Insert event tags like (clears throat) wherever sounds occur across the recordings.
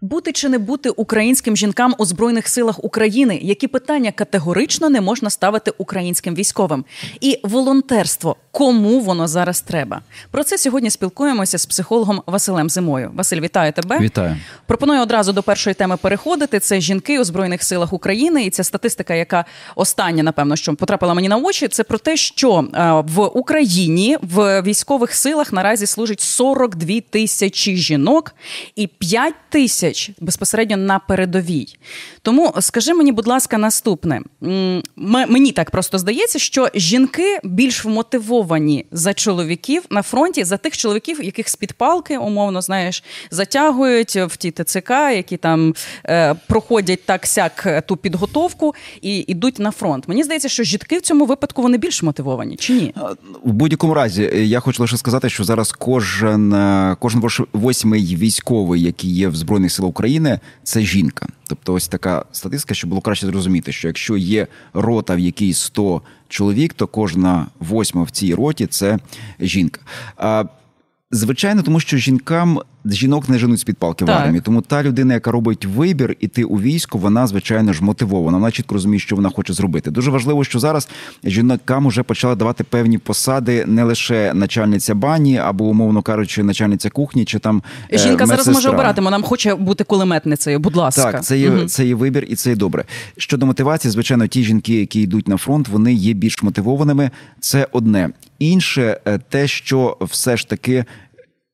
Бути чи не бути українським жінкам у збройних силах України, які питання категорично не можна ставити українським військовим, і волонтерство, кому воно зараз треба? Про це сьогодні спілкуємося з психологом Василем Зимою. Василь, вітаю тебе. Вітаю. Пропоную одразу до першої теми переходити. Це жінки у збройних силах України, і ця статистика, яка остання, напевно, що потрапила мені на очі, це про те, що е, в Україні в військових силах наразі служить 42 тисячі жінок і 5 тисяч тисяч безпосередньо на передовій. Тому скажи мені, будь ласка, наступне мені так просто здається, що жінки більш вмотивовані за чоловіків на фронті, за тих чоловіків, яких з під палки, умовно знаєш, затягують в ті ТЦК, які там е, проходять так сяк ту підготовку і йдуть на фронт. Мені здається, що жінки в цьому випадку вони більш мотивовані чи ні? В будь-якому разі е, я хочу лише сказати, що зараз кожен е, кожен восьмий військовий, який є в збройних сил України, це жінка. Тобто, ось така статистика, щоб було краще зрозуміти, що якщо є рота, в якій 100 чоловік, то кожна восьма в цій роті це жінка. Звичайно, тому що жінкам жінок не женуть з під палки в армії. Тому та людина, яка робить вибір іти у військо, вона звичайно ж мотивована. Вона чітко розуміє, що вона хоче зробити. Дуже важливо, що зараз жінкам вже почали давати певні посади не лише начальниця бані або, умовно кажучи, начальниця кухні чи там е, жінка медсестра. зараз може обирати. Нам хоче бути кулеметницею. Будь ласка, так це є угу. це є вибір, і це є добре. Щодо мотивації, звичайно, ті жінки, які йдуть на фронт, вони є більш мотивованими. Це одне інше, е, те, що все ж таки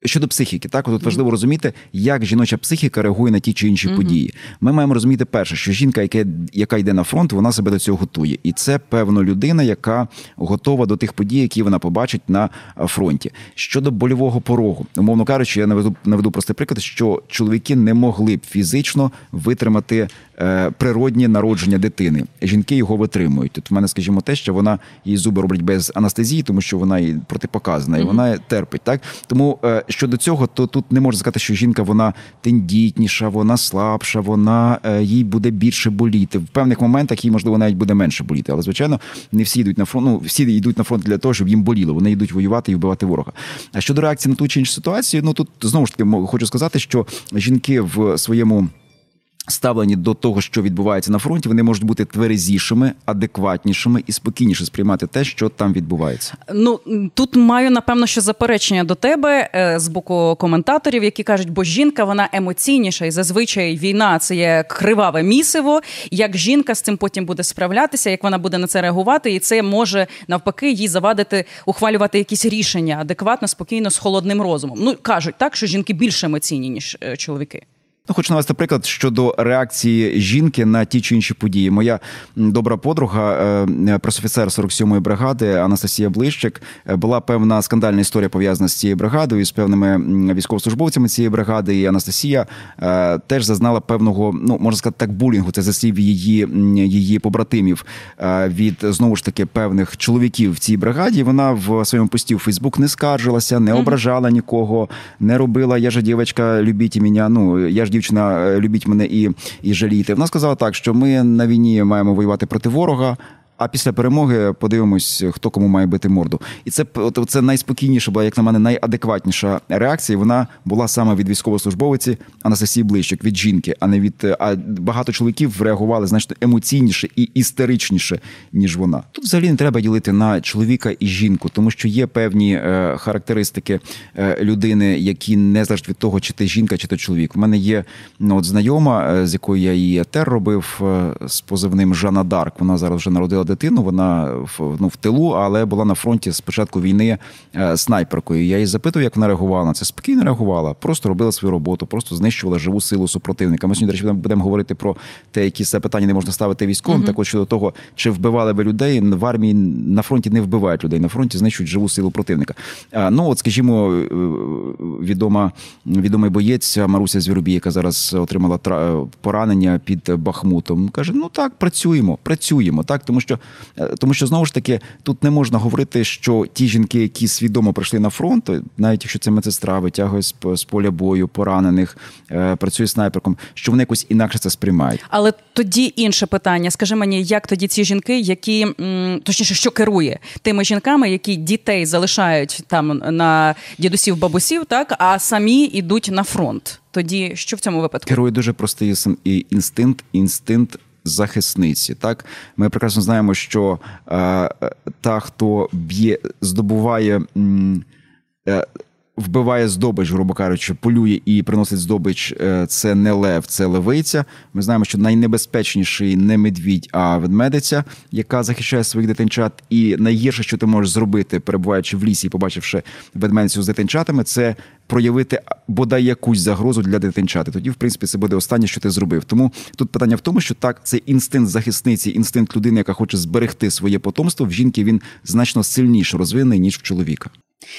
щодо психіки, так тут важливо розуміти, як жіноча психіка реагує на ті чи інші mm-hmm. події. Ми маємо розуміти перше, що жінка, яка яка йде на фронт, вона себе до цього готує, і це певно людина, яка готова до тих подій, які вона побачить на фронті. Щодо больового порогу, умовно кажучи, я наведу наведу простий приклад, що чоловіки не могли б фізично витримати Е, природнє народження дитини. Жінки його витримують. Тут в мене, скажімо, те, що вона її зуби роблять без анестезії, тому що вона і протипоказана, і mm-hmm. вона терпить. Так тому е, щодо цього, то тут не можна сказати, що жінка вона тендітніша, вона слабша, вона е, їй буде більше боліти. В певних моментах їй можливо навіть буде менше боліти. Але звичайно, не всі йдуть на фронт. Ну всі йдуть на фронт для того, щоб їм боліло. Вони йдуть воювати і вбивати ворога. А щодо реакції на ту чи іншу ситуацію, ну тут знову ж таки хочу сказати, що жінки в своєму. Ставлені до того, що відбувається на фронті, вони можуть бути тверезішими, адекватнішими і спокійніше сприймати те, що там відбувається. Ну тут маю напевно що заперечення до тебе е, з боку коментаторів, які кажуть, бо жінка вона емоційніша, і зазвичай війна це є криваве місиво. Як жінка з цим потім буде справлятися, як вона буде на це реагувати, і це може навпаки їй завадити ухвалювати якісь рішення адекватно, спокійно, з холодним розумом. Ну кажуть так, що жінки більш емоційні ніж е, чоловіки. Ну, хочу навести приклад щодо реакції жінки на ті чи інші події. Моя добра подруга, е, пресофіцер 47-ї бригади Анастасія Блищик, е, була певна скандальна історія пов'язана з цією бригадою з певними військовослужбовцями цієї бригади. І Анастасія е, теж зазнала певного, ну можна сказати, так булінгу. Це заслів її її побратимів від знову ж таки певних чоловіків в цій бригаді. Вона в своєму пості у Фейсбук не скаржилася, не ображала нікого, не робила я же дівчинка, любіть мене, Ну я ж дівчина е, любіть мене і і жалійте. Вона сказала так, що ми на війні маємо воювати проти ворога. А після перемоги подивимось, хто кому має бити морду, і це це найспокійніша була, як на мене, найадекватніша реакція. Вона була саме від військовослужбовиці Анастасії Блищик, від жінки, а не від а багато чоловіків реагували значно емоційніше і істеричніше, ніж вона. Тут взагалі не треба ділити на чоловіка і жінку, тому що є певні е, характеристики е, людини, які не залежать від того, чи ти жінка, чи ти чоловік. У мене є ну, от знайома, е, з якою я її етер робив е, з позивним Жана Дарк. Вона зараз вже народила дитину. Вона в ну, в тилу, але була на фронті з початку війни е, снайперкою. Я її запитував, як вона реагувала на це. Спокійно реагувала, просто робила свою роботу, просто знищувала живу силу супротивника. Ми сьогодні до речі, будемо говорити про те, які це питання не можна ставити військовим. Mm-hmm. Також щодо того, чи вбивали би людей в армії на фронті не вбивають людей. На фронті знищують живу силу противника. Ну от, скажімо, е, відома відомий боєць Маруся Звіробій, яка зараз отримала поранення під Бахмутом, каже: ну так, працюємо, працюємо так, тому що що е, тому, що знову ж таки тут не можна говорити, що ті жінки, які свідомо прийшли на фронт, навіть якщо це медсестра витягує з, з поля бою, поранених, е, працює снайперком, що вони якось інакше це сприймають. Але тоді інше питання: скажи мені, як тоді ці жінки, які точніше, що керує тими жінками, які дітей залишають там на дідусів, бабусів, так а самі йдуть на фронт. тоді що в цьому випадку? Керує дуже простий інстинкт, інстинкт. Захисниці, так? Ми прекрасно знаємо, що е, та, хто б'є, здобуває е, вбиває здобич, грубо кажучи, полює і приносить здобич. Е, це не лев, це левиця. Ми знаємо, що найнебезпечніший не медвідь, а ведмедиця, яка захищає своїх дитинчат. І найгірше, що ти можеш зробити, перебуваючи в лісі, побачивши ведмедицю з дитинчатами, це проявити бодай якусь загрозу для дитинчат. Тоді, в принципі, це буде останнє, що ти зробив. Тому тут питання в тому, що так, це інстинкт захисниці, інстинкт людини, яка хоче зберегти своє потомство. В жінки він значно сильніше розвинений ніж в чоловіка.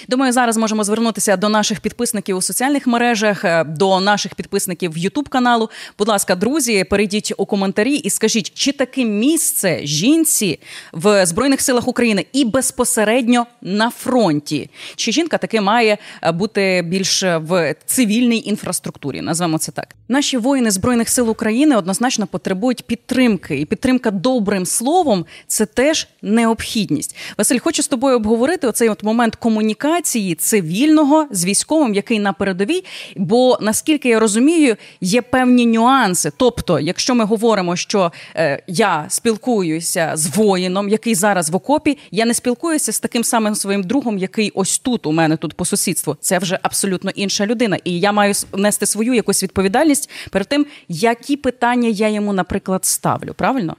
Думаю, зараз можемо звернутися до наших підписників у соціальних мережах, е, до наших підписників в Ютуб каналу. Будь ласка, друзі, перейдіть у коментарі і скажіть, чи таке місце жінці в збройних силах України і безпосередньо на фронті? Чи жінка таки має е, бути більш в цивільній інфраструктурі? Назвемо це так. Наші воїни збройних сил України однозначно потребують підтримки, і підтримка добрим словом це теж необхідність. Василь, хочу з тобою обговорити оцей от момент комунікації комунікації цивільного з військовим, який на передовій. Бо наскільки я розумію, є певні нюанси. Тобто, якщо ми говоримо, що е, я спілкуюся з воїном, який зараз в окопі, я не спілкуюся з таким самим своїм другом, який ось тут у мене тут по сусідству. Це вже абсолютно інша людина, і я маю нести свою якусь відповідальність перед тим, які питання я йому, наприклад, ставлю. Правильно?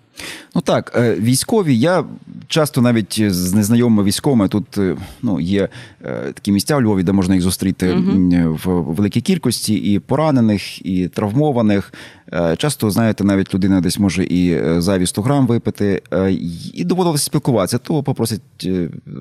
Ну так, е, військові. Я часто навіть з незнайомими військовими тут е, ну, є е, такі місця у Львові, де можна їх зустріти угу. в великій кількості і поранених, і травмованих. Часто, знаєте, навіть людина десь може і зайві 100 грам випити, і доводилося спілкуватися. То попросять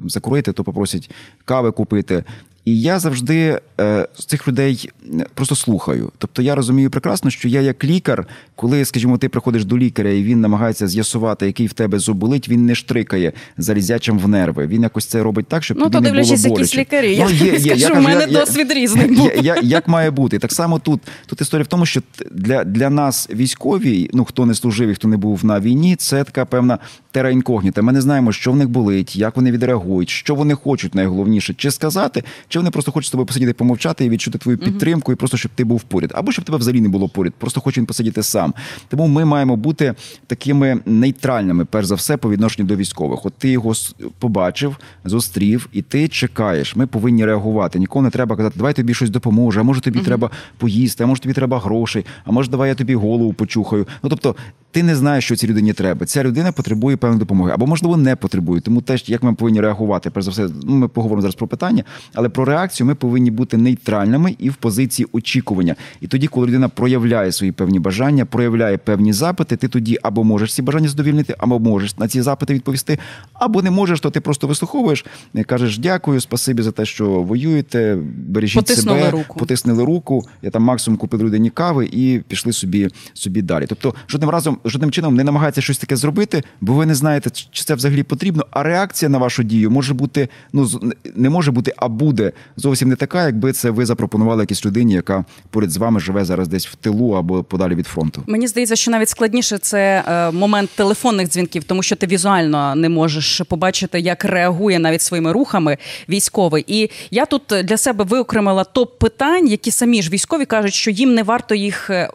закурити, то попросять кави купити. І я завжди е, з цих людей просто слухаю. Тобто я розумію прекрасно, що я як лікар, коли, скажімо, ти приходиш до лікаря і він намагається з'ясувати, який в тебе зуб болить, він не штрикає залізячим в нерви. Він якось це робить так, щоб ну, тобі то не було боляче. якісь лікарі. Ну, є, (laughs) є. Скажу, я, у мене я, досвід я, різний. Я, як має бути? Так само тут тут історія в тому, що для для нас військові, ну хто не служив і хто не був на війні, це така певна тера інкогніта. Ми не знаємо, що в них болить, як вони відреагують, що вони хочуть найголовніше, чи сказати, чи вони просто хочуть з тобою посидіти, помовчати і відчути твою підтримку, і просто щоб ти був поряд, або щоб тебе взагалі не було поряд, просто хоче він посидіти сам. Тому ми маємо бути такими нейтральними, перш за все, по відношенню до військових. От ти його побачив, зустрів, і ти чекаєш. Ми повинні реагувати. Ніколи не треба казати, давай тобі щось допоможе, а може тобі треба поїсти, а може тобі треба грошей, а може давай я тобі голову почухаю. Ну тобто ти не знаєш, що цій людині треба. Ця людина потребує певної допомоги, або можливо не потребує. Тому теж як ми повинні реагувати. Перш за все, ну ми поговоримо зараз про питання, але про реакцію ми повинні бути нейтральними і в позиції очікування. І тоді, коли людина проявляє свої певні бажання, проявляє певні запити, ти тоді або можеш ці бажання задовільнити, або можеш на ці запити відповісти, або не можеш, то ти просто вислуховуєш, кажеш дякую, спасибі за те, що воюєте, бережіть потиснули себе, руку. потиснули руку. Я там максимум купив людині кави і пішли собі собі далі. Тобто, жодним разом жодним чином не намагається щось таке зробити, бо ви не знаєте, чи це взагалі потрібно. А реакція на вашу дію може бути, ну не може бути, а буде зовсім не така, якби це ви запропонували якійсь людині, яка поряд з вами живе зараз десь в тилу або подалі від фронту. Мені здається, що навіть складніше це е, момент телефонних дзвінків, тому що ти візуально не можеш побачити, як реагує навіть своїми рухами військовий. І я тут для себе виокремила топ питань, які самі ж військові кажуть, що їм не варто їх е,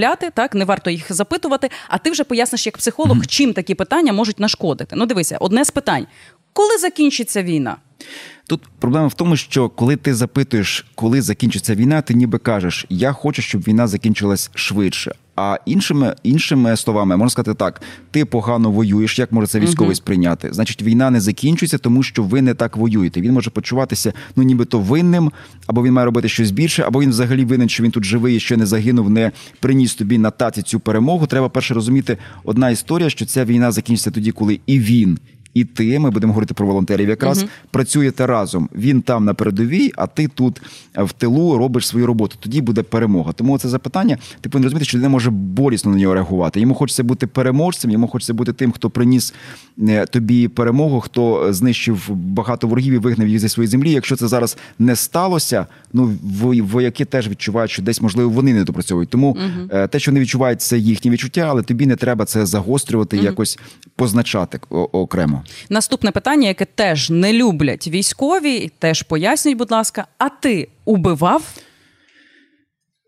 повідомляти, так не варто їх запитувати. А ти вже поясниш як психолог, mm-hmm. чим такі питання можуть нашкодити. Ну, дивися, одне з питань: коли закінчиться війна? Тут проблема в тому, що коли ти запитуєш, коли закінчиться війна, ти ніби кажеш, я хочу, щоб війна закінчилась швидше. А іншими іншими словами можна сказати так: ти погано воюєш, як може це військовий сприйняти? Значить, війна не закінчується, тому що ви не так воюєте. Він може почуватися ну нібито винним, або він має робити щось більше, або він взагалі винен, що він тут живий, і ще не загинув, не приніс тобі на таці цю перемогу. Треба перше розуміти одна історія, що ця війна закінчиться тоді, коли і він, і ти, ми будемо говорити про волонтерів, якраз угу. працюєте разом. Він там на передовій, а ти тут в тилу робиш свою роботу. Тоді буде перемога. Тому це запитання, ти повинен розуміти, що людина може болісно на нього реагувати. Йому хочеться бути переможцем, йому хочеться бути тим, хто приніс е, тобі перемогу, хто знищив багато ворогів і вигнав їх зі своєї землі. Якщо це зараз не сталося, ну вояки теж відчувають, що десь можливо вони не допрацьовують. Тому угу. те, що не відчувають, це їхні відчуття, але тобі не треба це загострювати, угу. якось позначати окремо. Наступне питання, яке теж не люблять військові, теж поясніть, будь ласка, а ти убивав?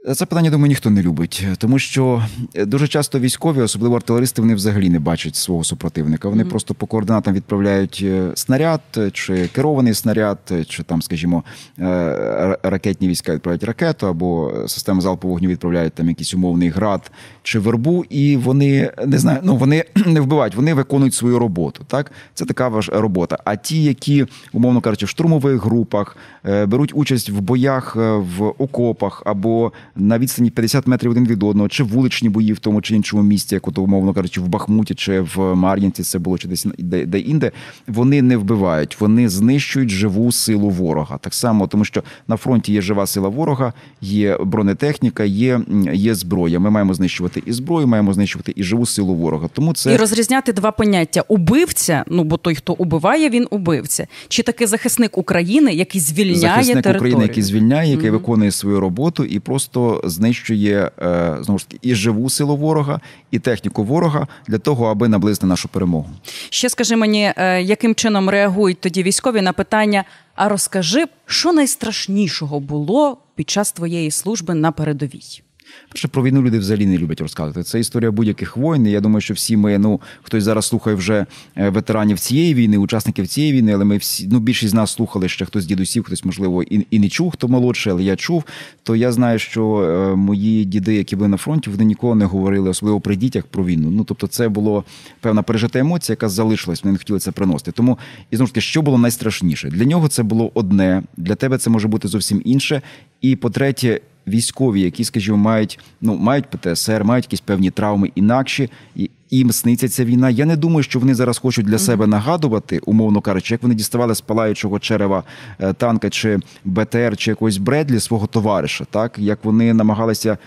Це питання, думаю, ніхто не любить, тому що дуже часто військові, особливо артилеристи, вони взагалі не бачать свого супротивника. Вони mm-hmm. просто по координатам відправляють е, снаряд, чи керований снаряд, чи там, скажімо, е, ракетні війська відправляють ракету, або система залпового вогню відправляють там якийсь умовний град чи вербу, і вони не знаю, ну вони (clears throat) не вбивають, вони виконують свою роботу. Так, це така ваш робота. А ті, які умовно кажучи, в штурмових групах е, беруть участь в боях в окопах або на відстані 50 метрів один від одного, чи вуличні бої в тому чи іншому місці, як то умовно кажучи, в Бахмуті чи в Мар'їнці, це було чи десь де, де інде. Вони не вбивають, вони знищують живу силу ворога. Так само, тому що на фронті є жива сила ворога, є бронетехніка, є є зброя. Ми маємо знищувати і зброю, маємо знищувати і живу силу ворога. Тому це і розрізняти два поняття: убивця. Ну бо той, хто убиває, він убивця, чи таки захисник України, який звільняє захисник територію. України, який звільняє, який mm-hmm. виконує свою роботу і просто знищує е, знову ж таки і живу силу ворога, і техніку ворога для того, аби наблизити нашу перемогу. Ще скажи мені, е, яким чином реагують тоді військові на питання? А розкажи, що найстрашнішого було під час твоєї служби на передовій? Перше про війну люди взагалі не люблять розказувати. Це історія будь-яких воїн. Я думаю, що всі ми, ну хтось зараз слухає вже е, ветеранів цієї війни, учасників цієї війни, але ми всі ну більшість з нас слухали ще хтось з дідусів, хтось можливо і і не чув, хто молодший, але я чув. То я знаю, що е, мої діди, які були на фронті, вони ніколи не говорили, особливо при дітях про війну. Ну тобто, це було певна пережита емоція, яка залишилась. Вони не хотіли це приносити. Тому і знову ж таки, що було найстрашніше для нього, це було одне, для тебе це може бути зовсім інше. І по-третє, військові, які, скажімо, мають ну мають ПТСР, мають якісь певні травми інакші, і їм сниться ця війна. Я не думаю, що вони зараз хочуть для mm-hmm. себе нагадувати, умовно кажучи, як вони діставали з палаючого черева е, танка чи БТР, чи якогось Бредлі свого товариша, так як вони намагалися.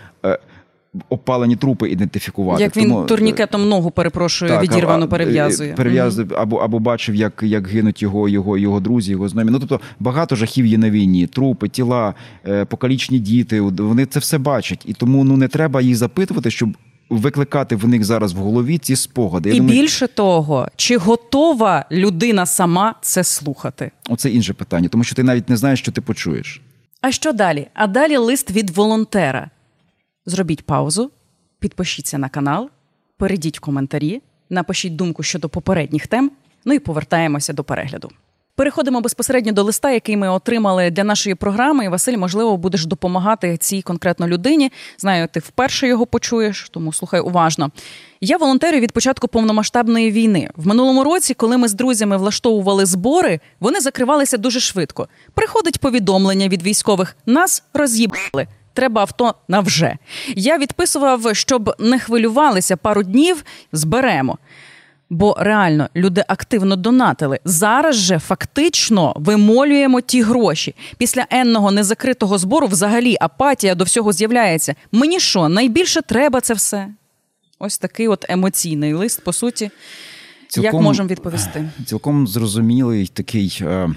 Е, опалені трупи ідентифікувати. Як він Тому, е, турнікетом ногу перепрошую, так, відірвано перев'язує. Перев'язує mm-hmm. або або бачив, як як гинуть його його, його друзі, його знайомі. Ну тобто багато жахів є на війні, трупи, тіла, е, покалічні діти. Вони це все бачать, і тому ну не треба їх запитувати, щоб. Викликати в них зараз в голові ці спогади. Я і думаю, більше того, чи готова людина сама це слухати? Оце інше питання, тому що ти навіть не знаєш, що ти почуєш. А що далі? А далі лист від волонтера, Зробіть паузу, підпишіться на канал, перейдіть в коментарі, напишіть думку щодо попередніх тем, ну і повертаємося до перегляду. Переходимо безпосередньо до листа, який ми отримали для нашої програми. І Василь, можливо, будеш допомагати цій конкретно людині. Знаю, ти вперше його почуєш, тому слухай уважно. Я волонтерю від початку повномасштабної війни. В минулому році, коли ми з друзями влаштовували збори, вони закривалися дуже швидко. Приходить повідомлення від військових: нас роз'їбали треба авто на вже. Я відписував, щоб не хвилювалися пару днів, зберемо. Бо реально люди активно донатили. Зараз же фактично вимолюємо ті гроші. Після енного незакритого збору взагалі апатія до всього з'являється. Мені що, найбільше треба це все? Ось такий от емоційний лист, по суті. Цілком, Як можемо відповісти? Цілком зрозумілий такий. Е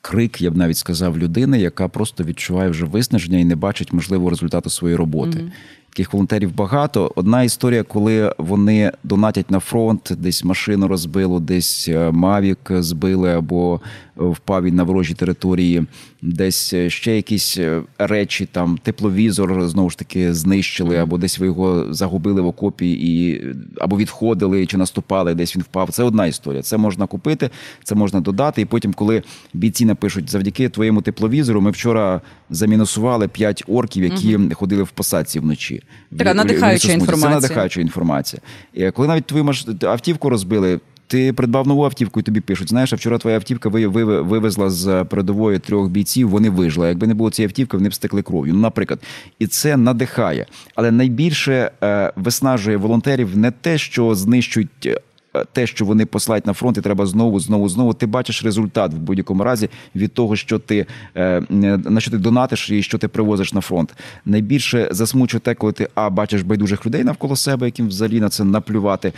крик, я б навіть сказав, людини, яка просто відчуває вже виснаження і не бачить можливого результату своєї роботи. Mm-hmm. Таких волонтерів багато. Одна історія, коли вони донатять на фронт, десь машину розбило, десь е, Мавік збили або впав він на ворожій території, десь е, ще якісь е, речі, там тепловізор знову ж таки знищили, або десь ви його загубили в окопі і або відходили чи наступали, десь він впав. Це одна історія. Це можна купити, це можна додати. І потім, коли бійці напишуть, завдяки твоєму тепловізору, ми вчора замінусували п'ять орків, які угу. ходили в посадці вночі. Така надихаюча інформація. Це надихаюча інформація. І Коли навіть твою автівку розбили. Ти придбав нову автівку і тобі пишуть. Знаєш, а вчора твоя автівка вивезла з передової трьох бійців. Вони вижили. Якби не було цієї автівки, вони б стекли кров'ю. Ну, наприклад, і це надихає. Але найбільше е, виснажує волонтерів не те, що знищують те, що вони послають на фронт, і треба знову, знову, знову. Ти бачиш результат в будь-якому разі від того, що ти е, на що ти донатиш і що ти привозиш на фронт. Найбільше засмучує те, коли ти а бачиш байдужих людей навколо себе, яким взагалі на це наплювати.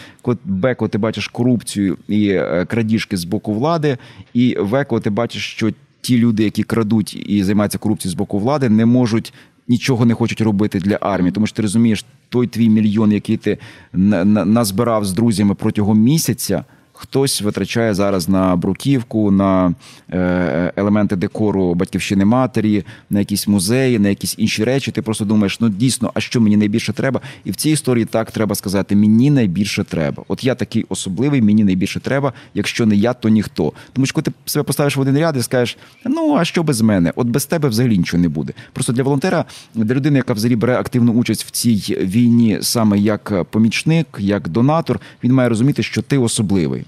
Б, коли ти бачиш корупцію і е, крадіжки з боку влади, і в, коли ти бачиш, що ті люди, які крадуть і займаються корупцією з боку влади, не можуть нічого не хочуть робити для армії, тому що ти розумієш, той твій мільйон, який ти назбирав з друзями протягом місяця. Хтось витрачає зараз на бруківку, на е, елементи декору батьківщини матері, на якісь музеї, на якісь інші речі. Ти просто думаєш, ну дійсно, а що мені найбільше треба? І в цій історії так треба сказати: мені найбільше треба. От я такий особливий, мені найбільше треба. Якщо не я, то ніхто. Тому що коли ти себе поставиш в один ряд і скажеш, ну а що без мене? От без тебе взагалі нічого не буде. Просто для волонтера, для людини, яка взагалі бере активну участь в цій війні, саме як помічник, як донатор, він має розуміти, що ти особливий.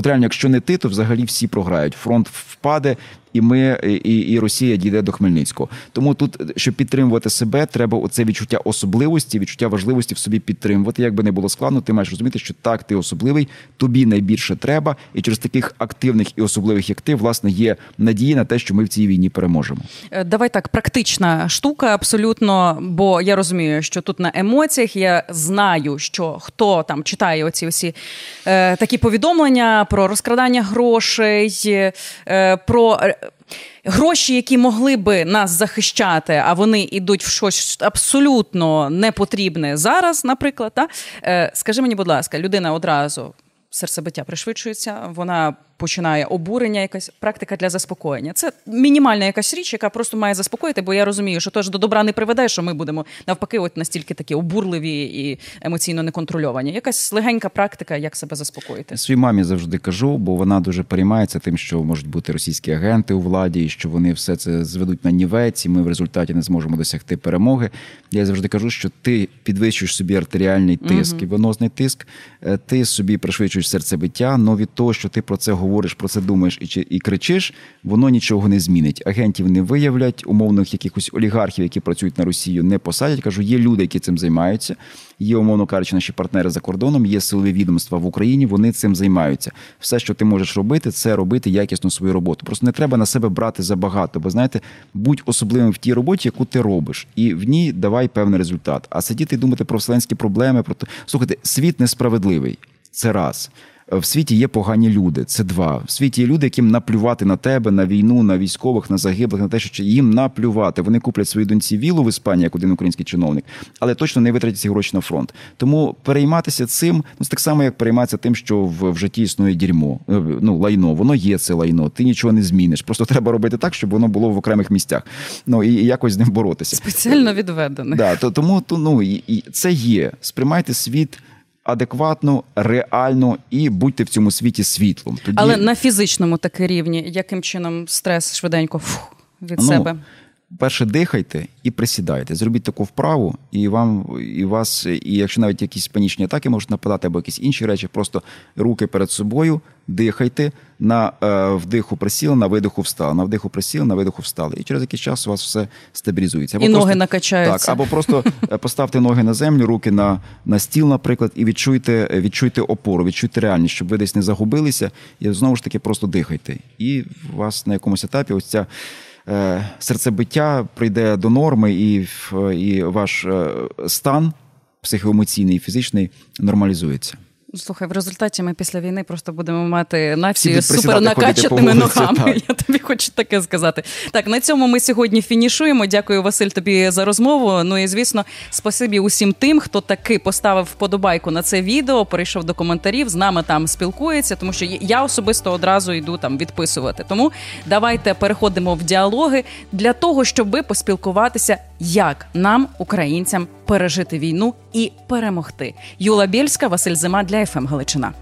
От реально, якщо не ти, то взагалі всі програють. Фронт впаде, і ми і, і Росія дійде до Хмельницького. Тому тут, щоб підтримувати себе, треба оце відчуття особливості, відчуття важливості в собі підтримувати. Як би не було складно, ти маєш розуміти, що так, ти особливий, тобі найбільше треба, і через таких активних і особливих, як ти, власне, є надія на те, що ми в цій війні переможемо. Е, давай так, практична штука, абсолютно. Бо я розумію, що тут на емоціях я знаю, що хто там читає оці всі е, такі повідомлення про розкрадання грошей, е, про гроші, які могли би нас захищати, а вони йдуть в щось абсолютно непотрібне зараз, наприклад. Та? Е, скажи мені, будь ласка, людина одразу серцебиття пришвидшується, вона починає обурення, якась практика для заспокоєння. Це мінімальна якась річ, яка просто має заспокоїти, бо я розумію, що теж до добра не приведе, що ми будемо навпаки, от настільки такі обурливі і емоційно неконтрольовані. Якась легенька практика, як себе заспокоїти. Своїй мамі завжди кажу, бо вона дуже переймається тим, що можуть бути російські агенти у владі, і що вони все це зведуть на нівець, і ми в результаті не зможемо досягти перемоги. Я завжди кажу, що ти підвищуєш собі артеріальний тиск угу. і венозний тиск, е, ти собі пришвидшуєш серцебиття, але від того, що ти про це говориш говориш про це, думаєш і і кричиш, воно нічого не змінить. Агентів не виявлять, умовних якихось олігархів, які працюють на Росію, не посадять. Кажу, є люди, які цим займаються. Є, умовно кажучи, наші партнери за кордоном, є силові відомства в Україні. Вони цим займаються. Все, що ти можеш робити, це робити якісно свою роботу. Просто не треба на себе брати забагато, бо знаєте, будь особливим в тій роботі, яку ти робиш, і в ній давай певний результат. А сидіти і думати про вселенські проблеми, про слухайте, світ несправедливий. Це раз в світі є погані люди. Це два. В світі є люди, яким наплювати на тебе, на війну, на військових, на загиблих, на те, що їм наплювати. Вони куплять своїй доньці вілу в Іспанії, як один український чиновник, але точно не витратять ці гроші на фронт. Тому перейматися цим ну це так само, як перейматися тим, що в, в житті існує дерьмо. Е, ну лайно, воно є це лайно. Ти нічого не зміниш. Просто треба робити так, щоб воно було в окремих місцях. Ну і, і якось з ним боротися. Спеціально відведене. Да, то тому то ну і, і це є. Сприймайте світ адекватно, реально і будьте в цьому світі світлом. Тоді... Але на фізичному таки рівні, яким чином стрес швиденько фух, від ну, себе. Перше дихайте і присідайте. Зробіть таку вправу, і вам, і вас, і якщо навіть якісь панічні атаки можуть нападати, або якісь інші речі, просто руки перед собою, дихайте, на е, вдиху присіли, на видиху встали, на вдиху присіли, на видиху встали. І через якийсь час у вас все стабілізується. Або і просто, ноги накачаються. Так, або просто е, поставте ноги на землю, руки на на стіл, наприклад, і відчуйте відчуйте опору, відчуйте реальність, щоб ви десь не загубилися, і знову ж таки просто дихайте. І у вас на якомусь етапі ось ця. Е, серцебиття прийде до норми, і і ваш е, стан психоемоційний і фізичний нормалізується. Слухай, в результаті ми після війни просто будемо мати націю з ногами. Так. (laughs) Я тобі хочу таке сказати. Так, на цьому ми сьогодні фінішуємо. Дякую, Василь, тобі за розмову. Ну і звісно, спасибі усім тим, хто таки поставив вподобайку на це відео, перейшов до коментарів, з нами там спілкується, тому що я особисто одразу йду там відписувати. Тому давайте переходимо в діалоги для того, щоб поспілкуватися, як нам, українцям, пережити війну і перемогти. Юла Бєльська, Василь Зима для ФМ Галичина.